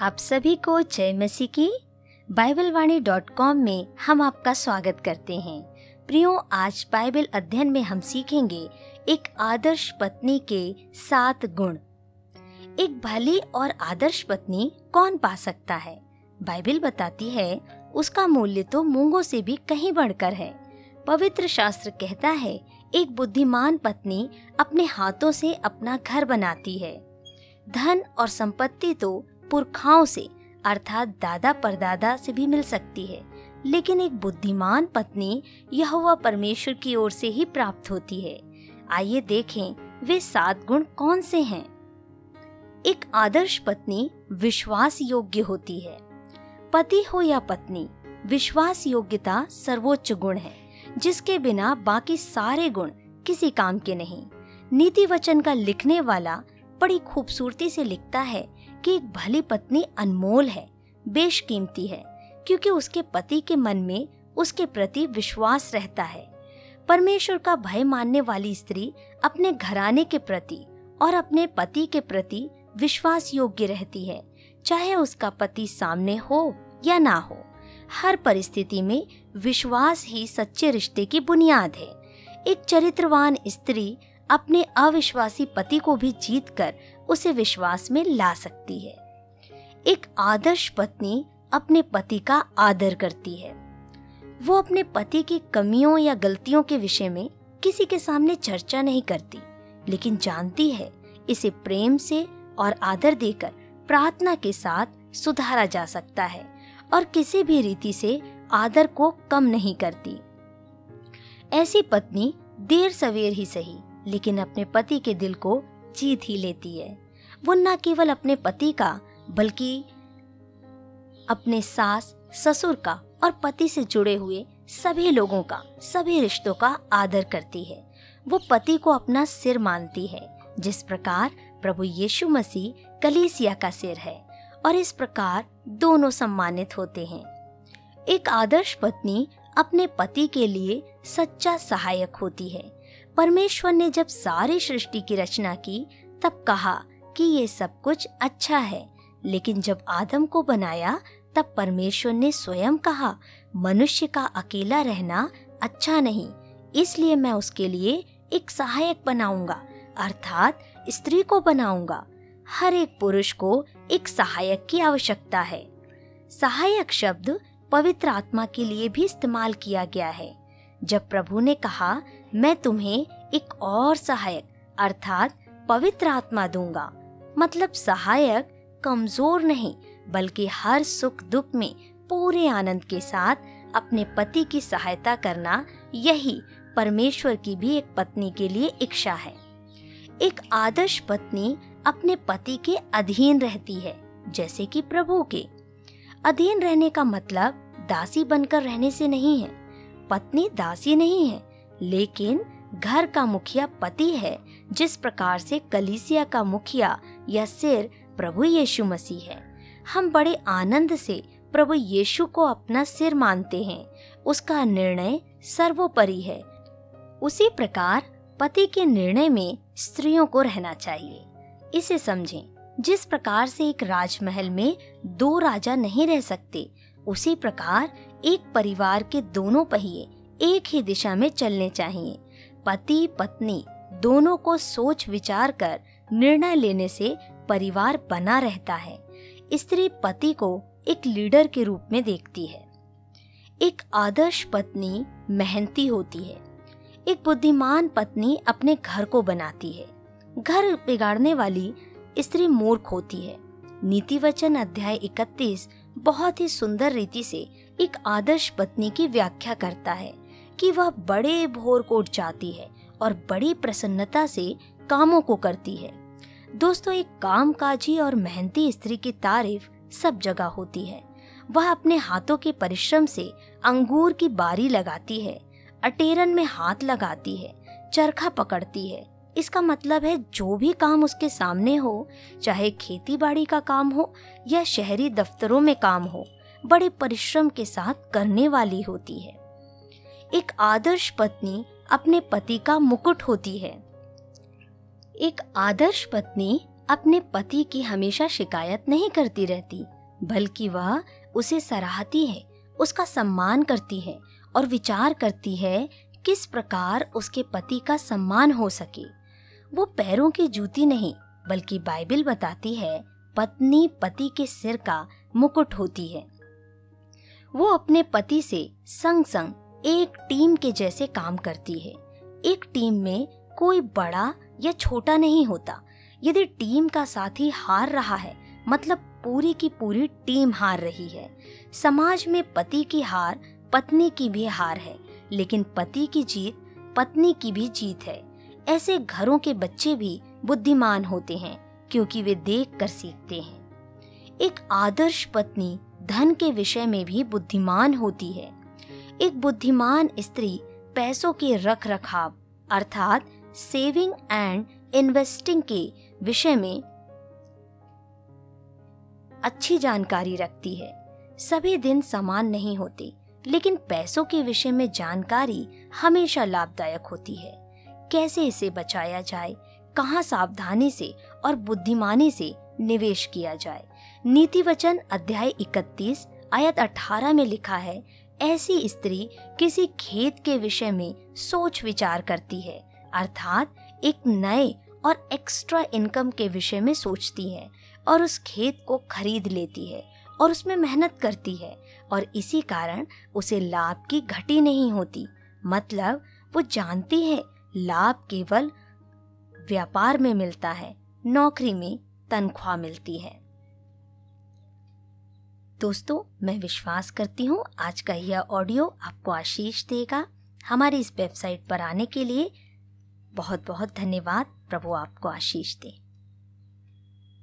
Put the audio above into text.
आप सभी को जय मसीह की। बाइबल वाणी डॉट कॉम में हम आपका स्वागत करते हैं। प्रियो, आज बाइबल अध्ययन में हम सीखेंगे एक आदर्श पत्नी के सात गुण। एक भली और आदर्श पत्नी कौन पा सकता है? बाइबल बताती है, उसका मूल्य तो मूंगों से भी कहीं बढ़कर है। पवित्र शास्त्र कहता है, एक बुद्धिमान पत्नी अपने हाथों से अपना घर बनाती है। धन और संपत्ति तो पुरखाओं से, अर्थात दादा परदादा से भी मिल सकती है। लेकिन एक बुद्धिमान पत्नी यह परमेश्वर की ओर से ही प्राप्त होती है। आइए देखें, वे सात गुण कौन से हैं? एक आदर्श पत्नी विश्वास योग्य होती है। पति हो या पत्नी, विश्वास योग्यता सर्वोच्च गुण है, जिसके बिना बाकी सारे गुण किसी काम के नहीं। नीति वचन का लिखने वाला बड़ी खूबसूरती से लिखता है कि एक भली पत्नी अनमोल है, बेशकीमती है, क्योंकि उसके पति के मन में उसके प्रति विश्वास रहता है। परमेश्वर का भय मानने वाली स्त्री अपने घराने के प्रति और अपने पति के प्रति विश्वास योग्य रहती है, चाहे उसका पति सामने हो या ना हो। हर परिस्थिति में विश्वास ही सच्चे रिश्ते की बुनियाद है। एक चरित्रवान स्त्री अपने अविश्वासी पति को भी जीत कर उसे विश्वास में ला सकती है। एक आदर्श पत्नी अपने पति का आदर करती है। वो अपने पति की कमियों या गलतियों के विषय में किसी के सामने चर्चा नहीं करती, लेकिन जानती है, इसे प्रेम से और आदर देकर प्रार्थना के साथ सुधारा जा सकता है और किसी भी रीति से आदर को कम नहीं करती। ऐसी पत्नी देर सवेर ही सही, लेकिन अपने पति के दिल को जीत ही लेती है। वो न केवल अपने पति का, बल्कि अपने सास, ससुर का और पति से जुड़े हुए सभी लोगों का, सभी रिश्तों का आदर करती है। वो पति को अपना सिर मानती है, जिस प्रकार प्रभु यीशु मसीह कलीसिया का सिर है और इस प्रकार दोनों सम्मानित होते हैं। एक आदर्श पत्नी अपने पति के लिए सच्चा सहायक होती है। परमेश्वर ने जब सारी सृष्टि की रचना की, तब कहा कि ये सब कुछ अच्छा है। लेकिन जब आदम को बनाया, तब परमेश्वर ने स्वयं कहा, मनुष्य का अकेला रहना अच्छा नहीं, इसलिए मैं उसके लिए एक सहायक बनाऊँगा, अर्थात स्त्री को बनाऊँगा। हर एक पुरुष को एक सहायक की आवश्यकता है। सहायक शब्द पवित्र आत्मा के लिए भी इस्तेमाल किया गया है। जब प्रभु ने कहा मैं तुम्हें एक और सहायक, अर्थात पवित्र आत्मा दूँगा। मतलब सहायक कमज़ोर नहीं, बल्कि हर सुख दुख में पूरे आनंद के साथ अपने पति की सहायता करना यही परमेश्वर की भी एक पत्नी के लिए इच्छा है। एक आदर्श पत्नी अपने पति के अधीन रहती है, जैसे कि प्रभु के। अधीन रहने का मतलब दासी बनकर रहने से नहीं है। पत्नी दासी नहीं है लेकिन घर का मुखिया पति है, जिस प्रकार से कलीसिया का मुखिया या सिर प्रभु यीशु मसीह है। हम बड़े आनंद से प्रभु यीशु को अपना सिर मानते हैं। उसका निर्णय सर्वोपरि है। उसी प्रकार पति के निर्णय में स्त्रियों को रहना चाहिए। इसे समझें, जिस प्रकार से एक राजमहल में दो राजा नहीं रह सकते, उसी प्रकार एक परिवार के दोनों पहिए एक ही दिशा में चलने चाहिए। पति, पत्नी दोनों को सोच विचार कर निर्णय लेने से परिवार बना रहता है। स्त्री पति को एक लीडर के रूप में देखती है। एक आदर्श पत्नी मेहनती होती है। एक बुद्धिमान पत्नी अपने घर को बनाती है। घर बिगाड़ने वाली स्त्री मूर्ख होती है। नीति वचन अध्याय 31 बहुत ही सुंदर रीति से एक आदर्श पत्नी की व्याख्या करता है। कि वह बड़े भोर को उठ जाती है और बड़ी प्रसन्नता से कामों को करती है। दोस्तों, एक काम काजी और मेहनती स्त्री की तारीफ़ सब जगह होती है। वह अपने हाथों के परिश्रम से अंगूर की बारी लगाती है, अटेरन में हाथ लगाती है, चरखा पकड़ती है। इसका मतलब है, जो भी काम उसके सामने हो, चाहे खेती बाड़ी का काम हो या शहरी दफ्तरों में काम हो, बड़े परिश्रम के साथ करने वाली होती है। एक आदर्श पत्नी अपने पति का मुकुट होती है। एक आदर्श पत्नी अपने पति की हमेशा शिकायत नहीं करती रहती, बल्कि वह उसे सराहती है, उसका सम्मान करती है और विचार करती है किस प्रकार उसके पति का सम्मान हो सके। वो पैरों की जूती नहीं, बल्कि बाइबल बताती है, पत्नी पति के सिर का मुकुट होती है। वो अपने पति से संग संग एक टीम के जैसे काम करती है। एक टीम में कोई बड़ा या छोटा नहीं होता। यदि टीम का साथी हार रहा है मतलब पूरी की पूरी टीम हार रही है। समाज में पति की हार, पत्नी की भी हार है, लेकिन पति की जीत, पत्नी की भी जीत है। ऐसे घरों के बच्चे भी बुद्धिमान होते हैं, क्योंकि वे देख कर सीखते हैं। एक आदर्श पत्नी धन के विषय में भी बुद्धिमान होती है। एक बुद्धिमान स्त्री पैसों के रख रखाव अर्थात सेविंग एंड इन्वेस्टिंग के विषय में अच्छी जानकारी रखती है। सभी दिन समान नहीं होते, लेकिन पैसों के विषय में जानकारी हमेशा लाभदायक होती है। कैसे इसे बचाया जाए, कहाँ सावधानी से और बुद्धिमानी से निवेश किया जाए? नीति वचन अध्याय 31 आयत 18 में लिखा है ऐसी स्त्री किसी खेत के विषय में सोच विचार करती है, अर्थात एक नए और एक्स्ट्रा इनकम के विषय में सोचती है और उस खेत को खरीद लेती है और उसमें मेहनत करती है और इसी कारण उसे लाभ की घटी नहीं होती। मतलब वो जानती है लाभ केवल व्यापार में मिलता है, नौकरी में तनख्वाह मिलती है। दोस्तों, मैं विश्वास करती हूँ आज का यह ऑडियो आपको आशीष देगा। हमारी इस वेबसाइट पर आने के लिए बहुत बहुत धन्यवाद। प्रभु आपको आशीष दे।